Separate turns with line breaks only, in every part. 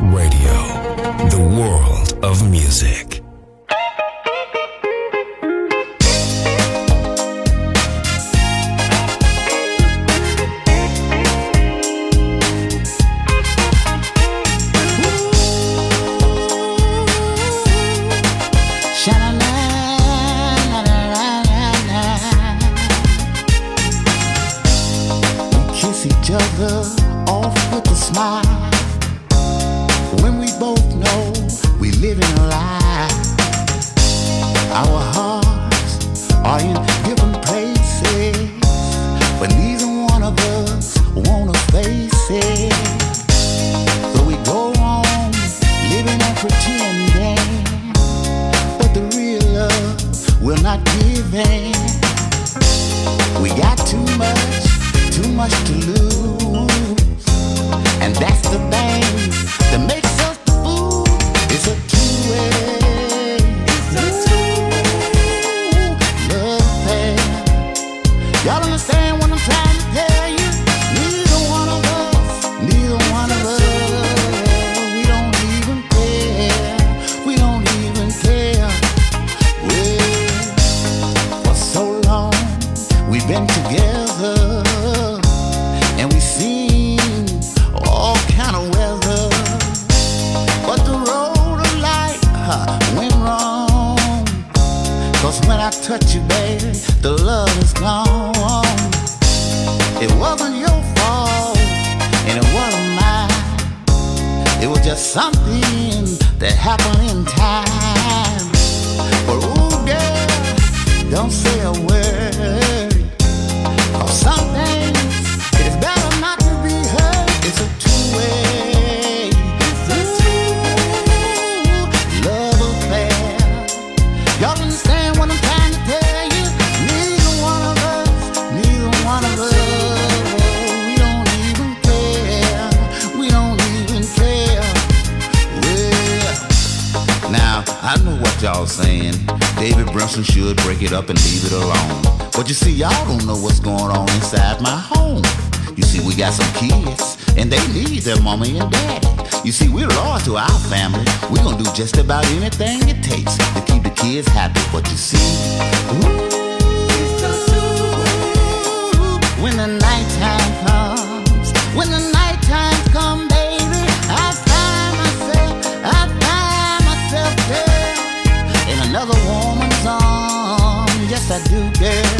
Radio.
been together and we've seen all kind of weather, but the road of life went wrong. When I touch you, baby, the love is gone. It wasn't your fault and it wasn't mine. It was just something that happened in time. But ooh, girl, don't say a word. Y'all saying. David Brunson should break it up and leave it alone. But you see, y'all don't know what's going on inside my home. You see, we got some kids, and they need their mommy and daddy. You see, we're loyal to our family. We're gonna do just about anything it takes to keep the kids happy. But you see, ooh, when the arms.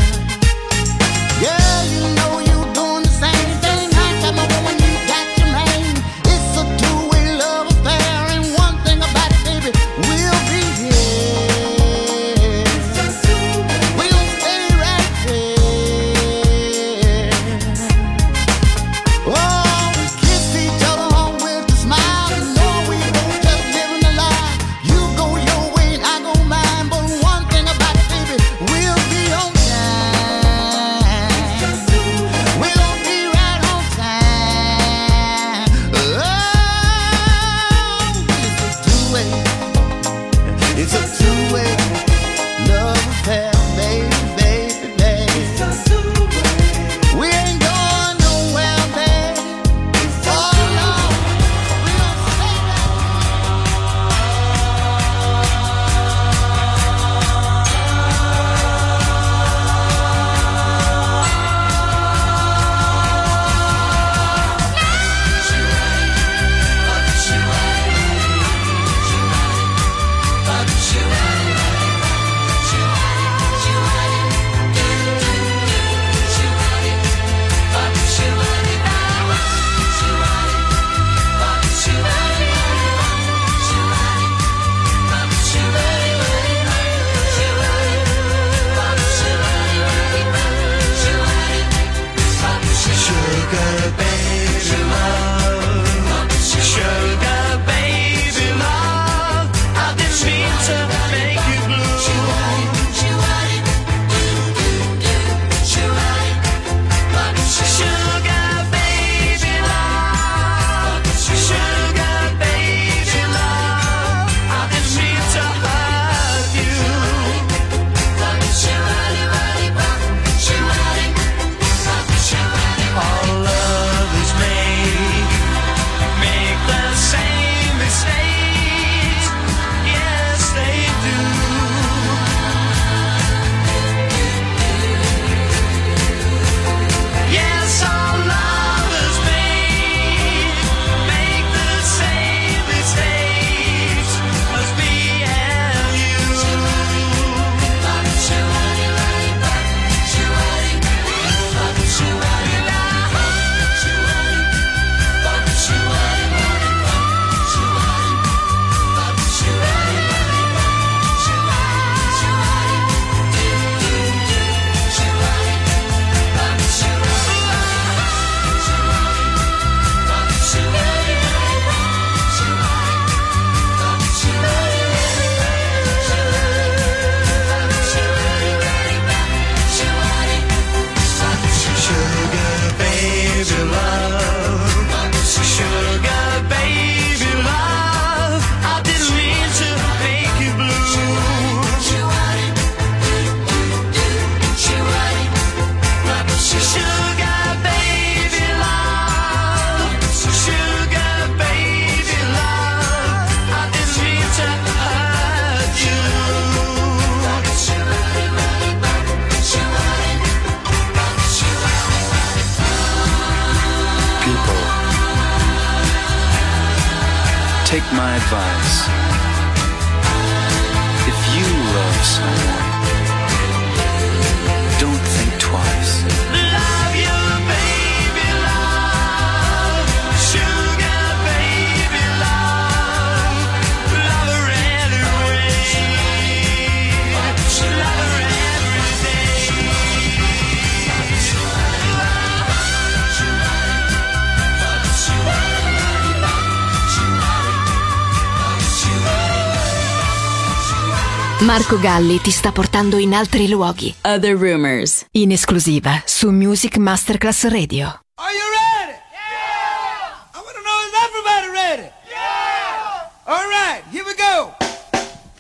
Marco Galli ti sta portando in altri luoghi.
Other Rumors.
In esclusiva su Music Masterclass Radio.
Are you ready? Yeah! I wanna know is everybody ready? Yeah! All right, here we go.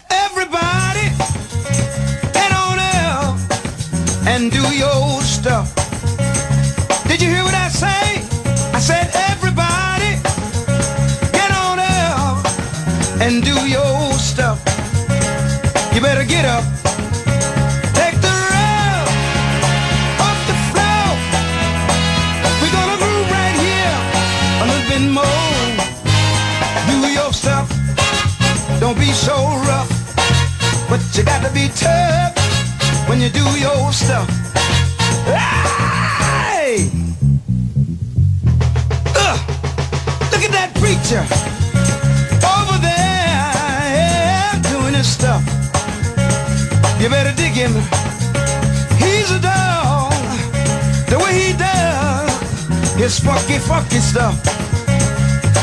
Everybody, Get on out and do your stuff. Did you hear what I say? I said everybody, get on out and do your stuff. Get up. Take the off the floor. We're gonna groove right here a little bit more. Do your stuff. Don't be so rough, but you got to be tough when you do your stuff. Hey! Ugh! Look at that preacher over there yeah, doing his stuff. You better dig him. He's a dog. The way he does his funky, funky stuff.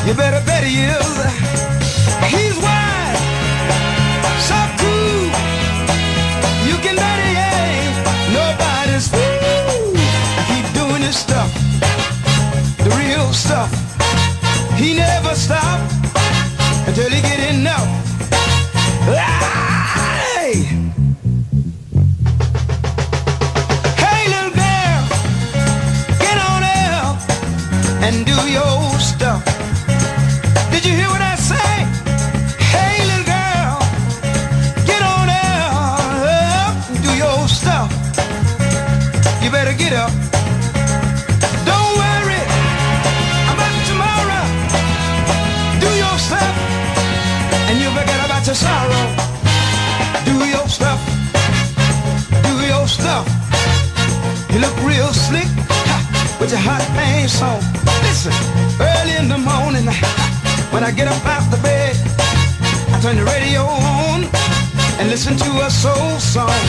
You better bet he is. He's wide, so cool. You can bet he ain't nobody's fool. Keep doing his stuff, the real stuff. He never stop better get up. Don't worry about tomorrow. Do your stuff, and you forget about your sorrow. Do your stuff. Do your stuff. You look real slick ha, with your hot pants on. Listen, early in the morning, when I get up out the bed, I turn the radio on and listen to a soul song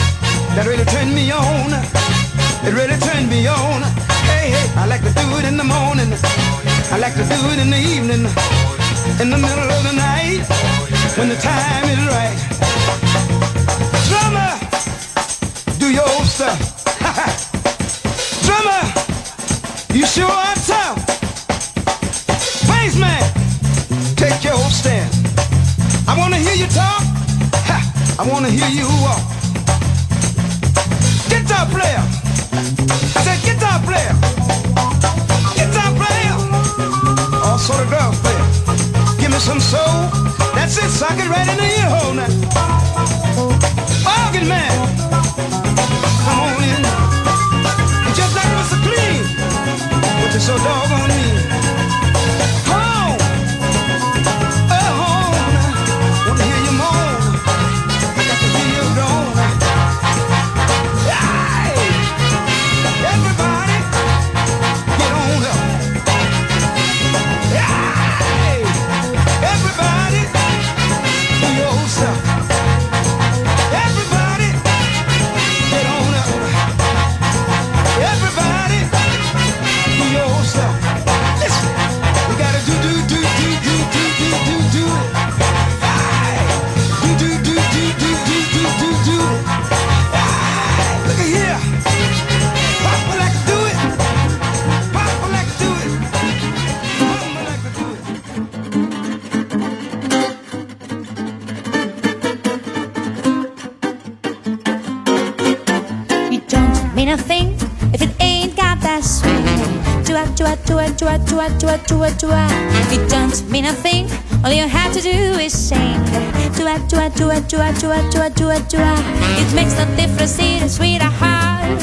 that really turned me on. It really turned me on. Hey, hey, I like to do it in the morning. I like to do it in the evening. In the middle of the night, when the time is right. Drummer, do your stuff. Drummer, you sure are tough. Bassman, take your stand. I wanna hear you talk. Ha, I wanna hear you walk. Guitar player, I said guitar player. Guitar player, all sort of. Give me some soul. That's it, sock it right in the hole now. Man, come on in. Just like Mr. Clean, is so doggone mean. All you have to do is sing. Do a do a do a do a do a do a do a do a. It makes no difference, it's sweetheart.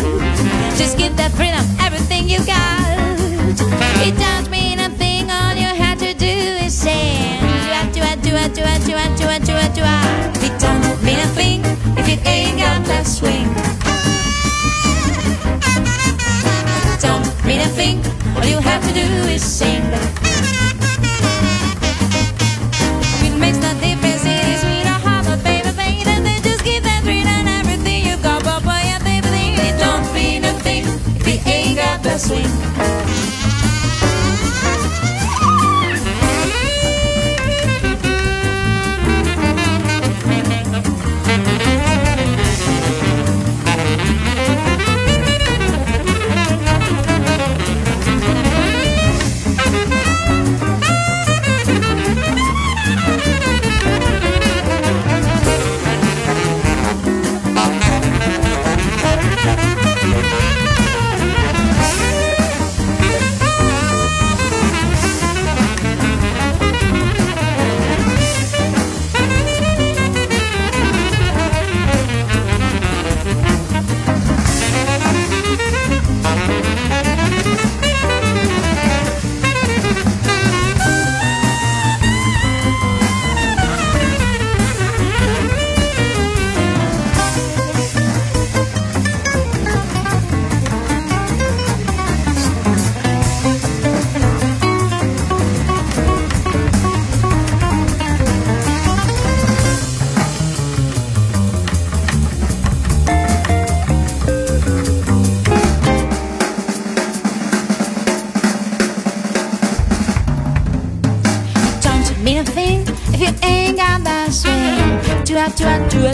Just give that freedom everything
you got. It don't mean a thing. All you have to do is sing. Do a do a do a do a do a do a do a do a. It don't mean a thing if you ain't got that swing. Don't mean a thing. All you have to do is sing. Swing.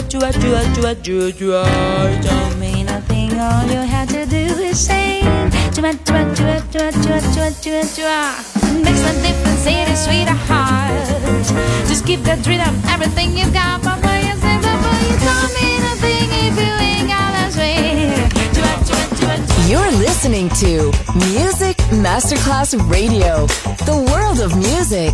Do Jua, do jua, do jua. Don't mean nothing. All you had to do is say do I do I do I do sing. do jua, do jua, do jua, do jua. Makes a difference, it is sweetheart. Just keep that rhythm, everything you got. But when you sing, but you don't mean nothing if you ain't got a swing. Jua, jua, jua, jua.
You're listening to Music Masterclass Radio, the world of music.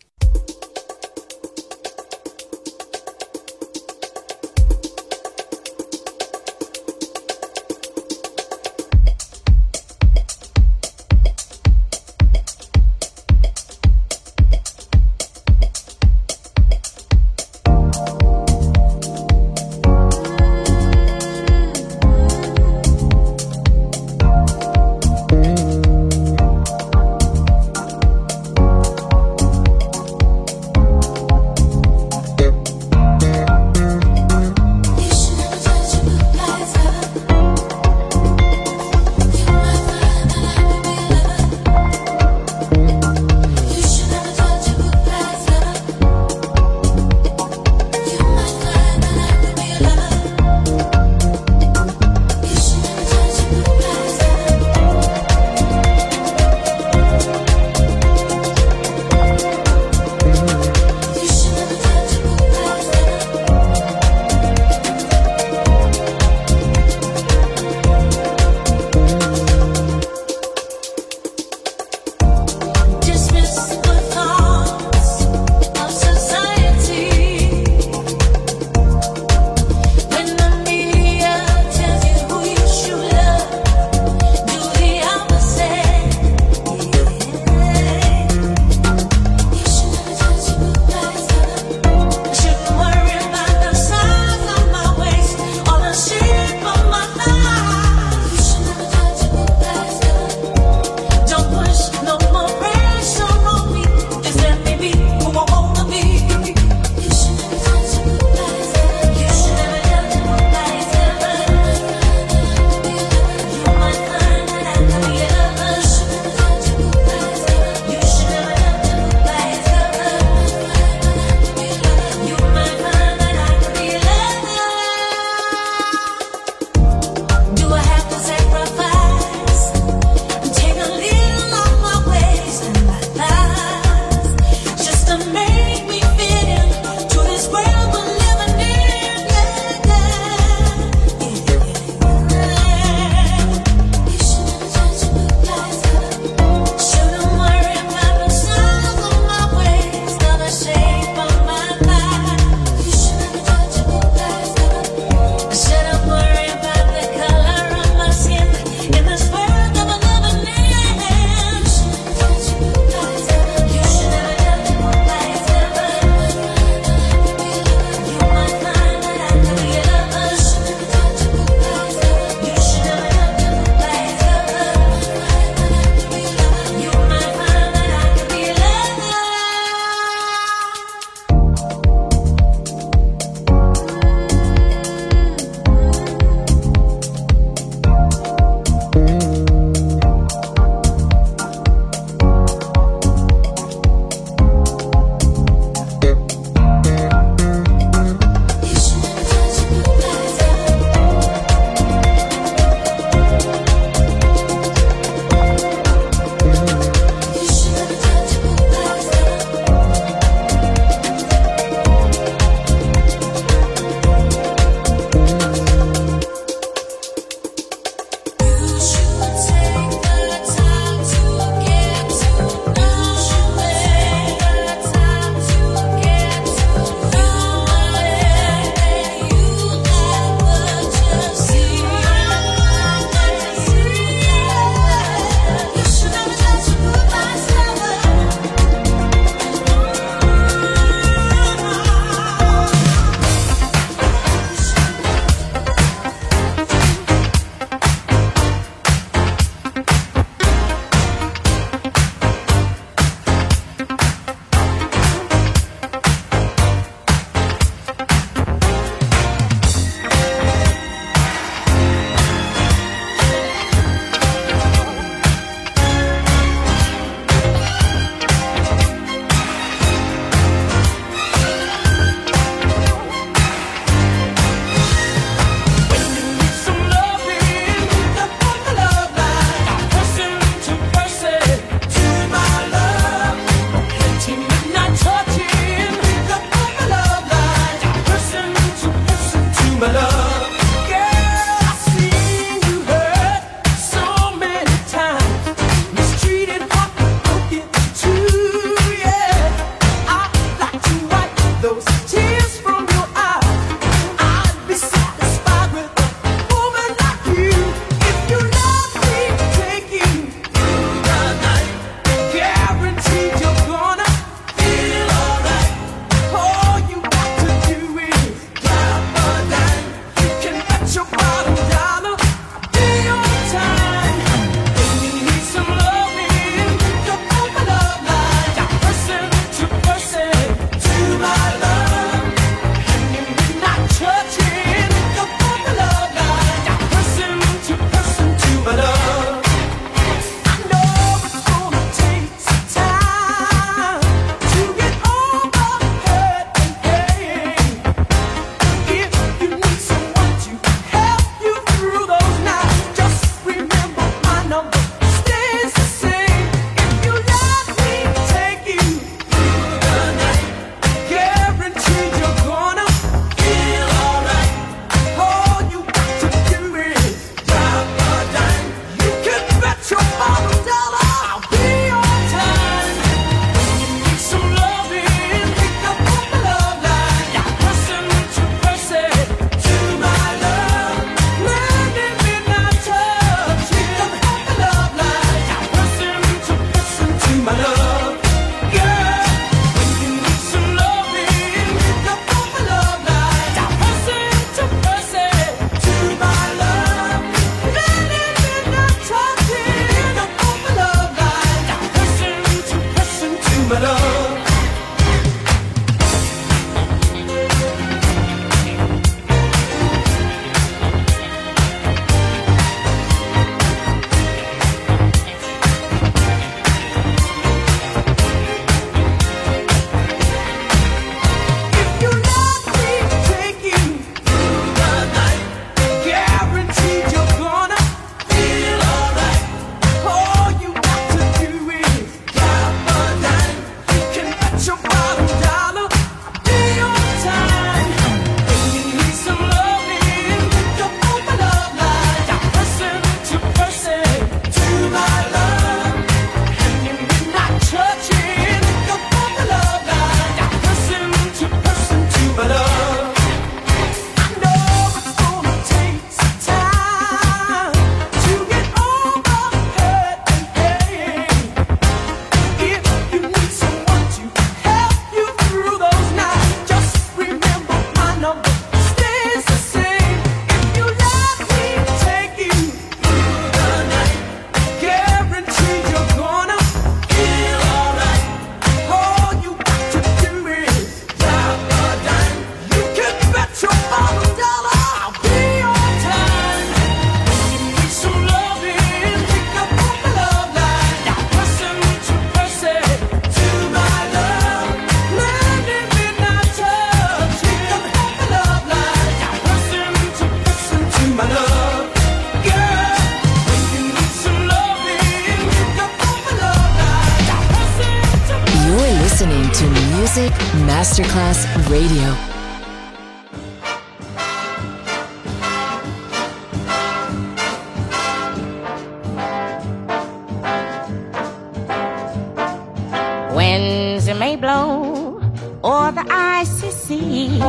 Winds may blow or the icy sea.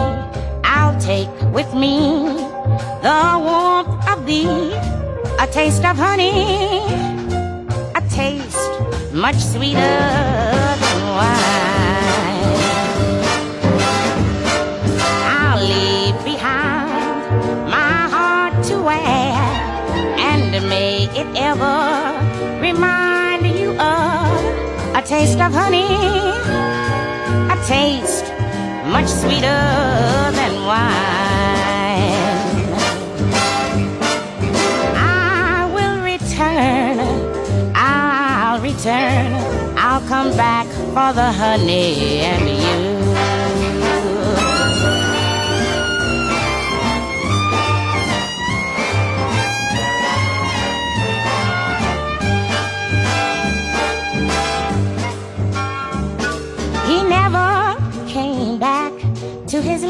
I'll take with me the warmth of thee, a taste of honey, a taste much sweeter than wine. Taste of honey, a taste much sweeter than wine. I will return, I'll return, I'll come back for the honey and you.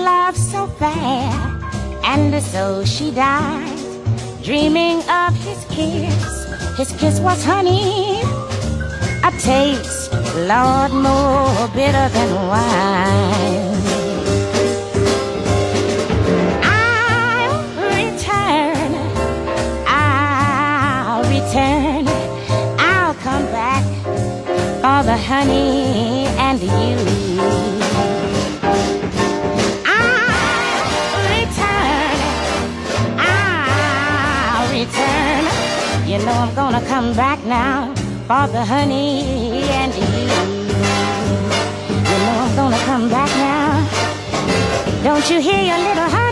Love so fair, and so she died, dreaming of his kiss. His kiss was honey, a taste, Lord, more bitter than wine. I'll return, I'll return, I'll come back for the honey and you. You know I'm gonna come back now for the honey and you. You know I'm gonna come back now. Don't you hear your little honey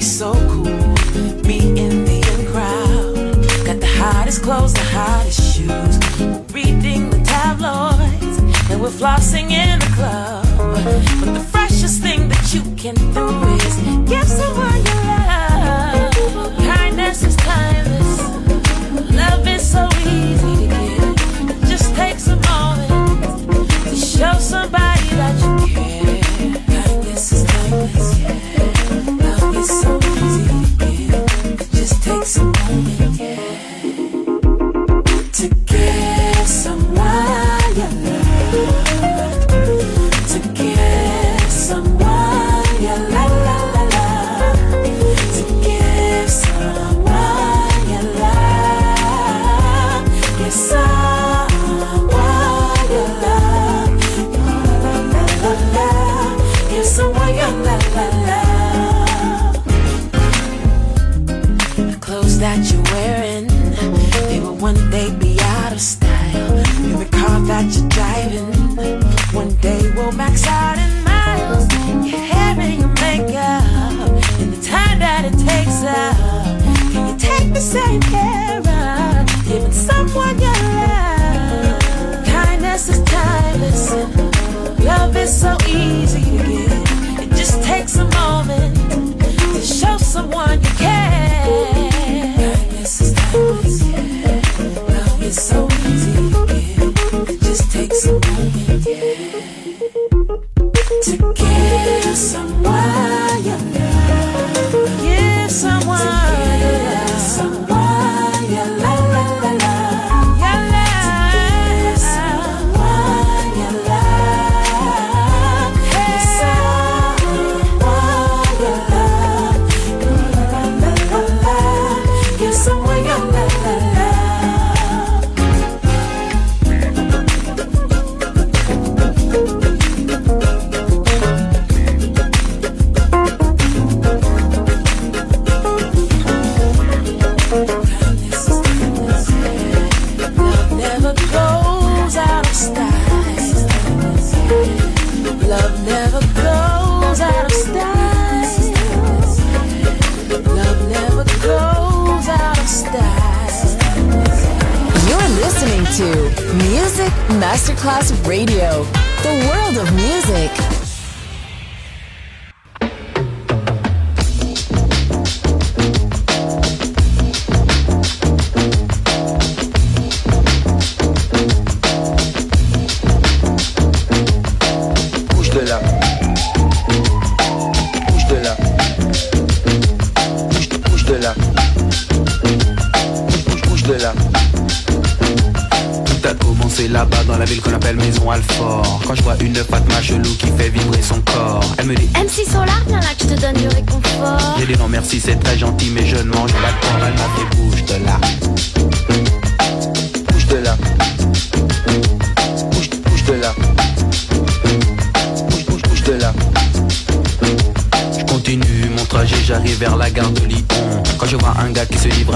so cool. Me in the young crowd. Got the hottest clothes, the hottest shoes. Reading the tabloids. And
we're flossing in the club. But the freshest thing that you can do is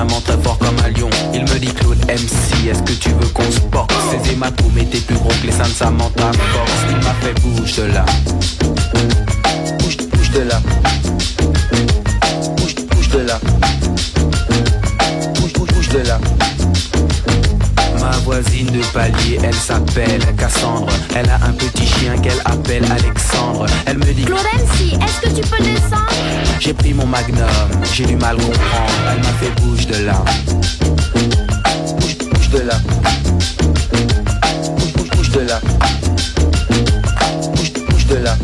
fort comme un lion Il me dit Claude MC est-ce que tu veux qu'on se porte Ces hématomes étaient plus gros que les seins de Samantha Force Il m'a fait bouge de là
Bouge, bouge de là. Bouge, bouge de là. Bouge, bouge, bouge de là.
Ma voisine de palier, elle s'appelle Cassandre. Elle a un petit chien qu'elle appelle Alexandre. Elle me dit
MC, est-ce que tu peux descendre?
J'ai pris mon magnum, j'ai du mal comprendre. Elle m'a fait bouge de là.
Bouge, bouge de là. Bouge, bouge, bouge de là. Bouge, bouge de là.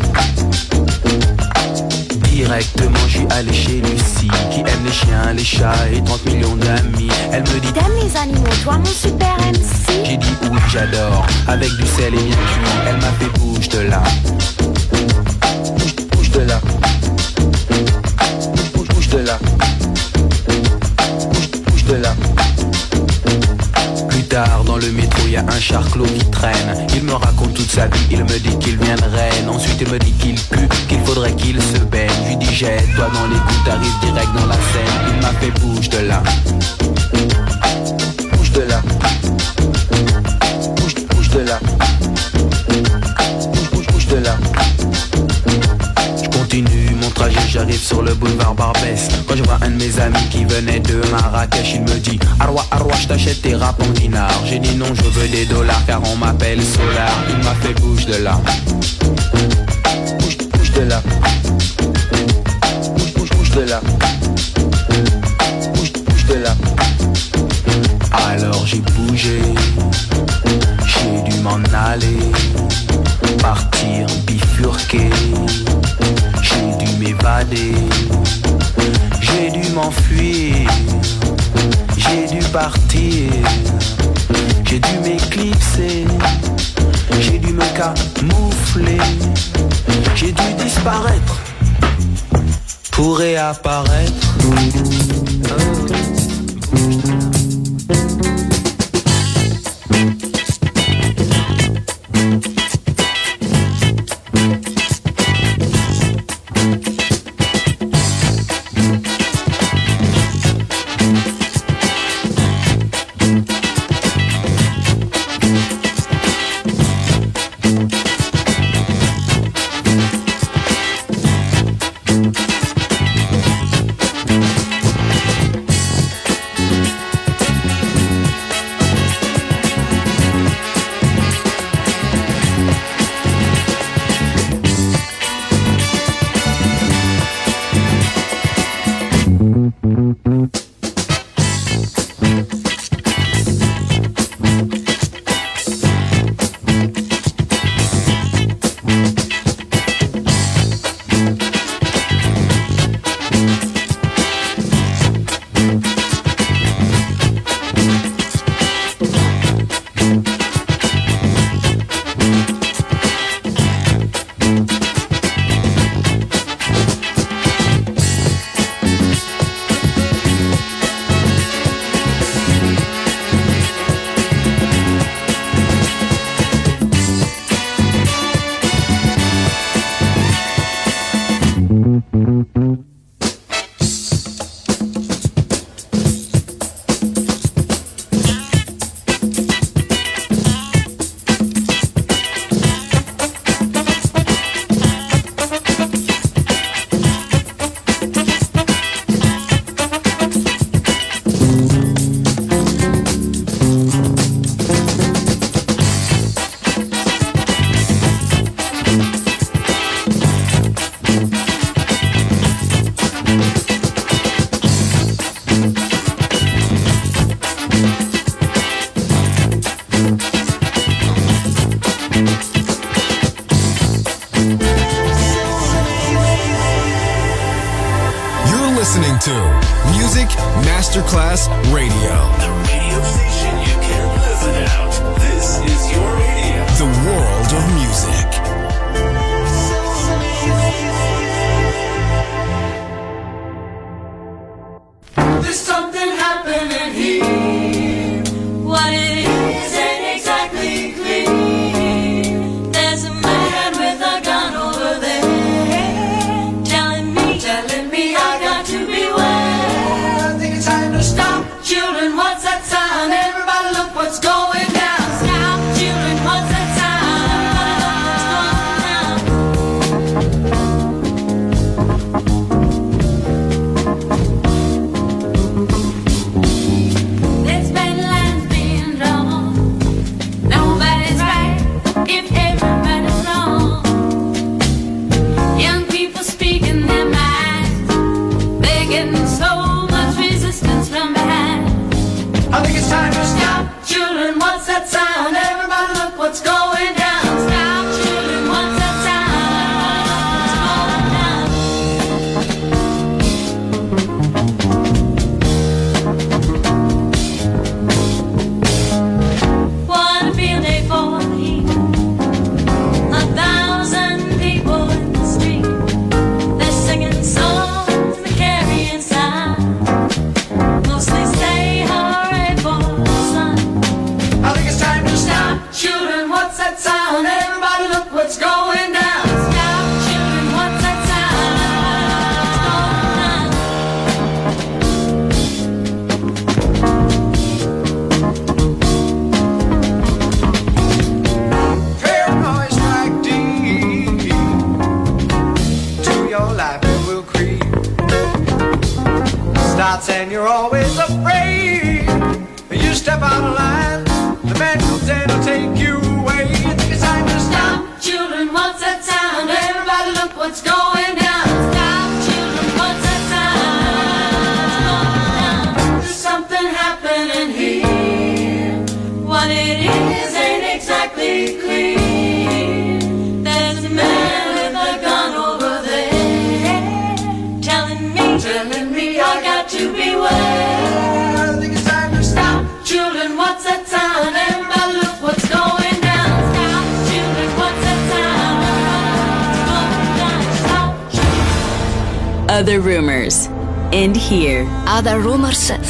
Directement, je suis allé chez Lucie, qui aime les chiens, les chats et 30 millions d'amis. Elle me dit
T'aimes les animaux, toi mon super MC
J'ai dit oui, j'adore, avec du sel et bien cuit. Elle m'a fait bouge de là.
Bouge, bouge de là. Bouge, bouge, de là. Bouge, bouge de là.
Plus tard, dans le métro, y a un charclot qui traîne. Il me raconte toute sa vie, il me dit qu'il vient de Rennes. Ensuite, il me dit qu'il pue, qu'il faudrait qu'il se baigne. Je lui dis jette-toi dans les coups, t'arrives direct dans la scène. Il m'a fait bouge de là.
Bouge de là.
J'arrive sur le boulevard Barbès. Quand je vois un de mes amis qui venait de Marrakech, il me dit Arwa, Arwa, je t'achète tes rap en dinars. J'ai dit non, je veux des dollars car on m'appelle Solar. Il m'a fait bouge de là.
Bouge, bouge de là. Bouge, bouge, bouge de là. Bouge, bouge de là.
Alors j'ai bougé, j'ai dû m'en aller, partir j'ai dû m'enfuir, j'ai dû partir, j'ai dû m'éclipser, j'ai dû me camoufler, j'ai dû disparaître. Pour réapparaître.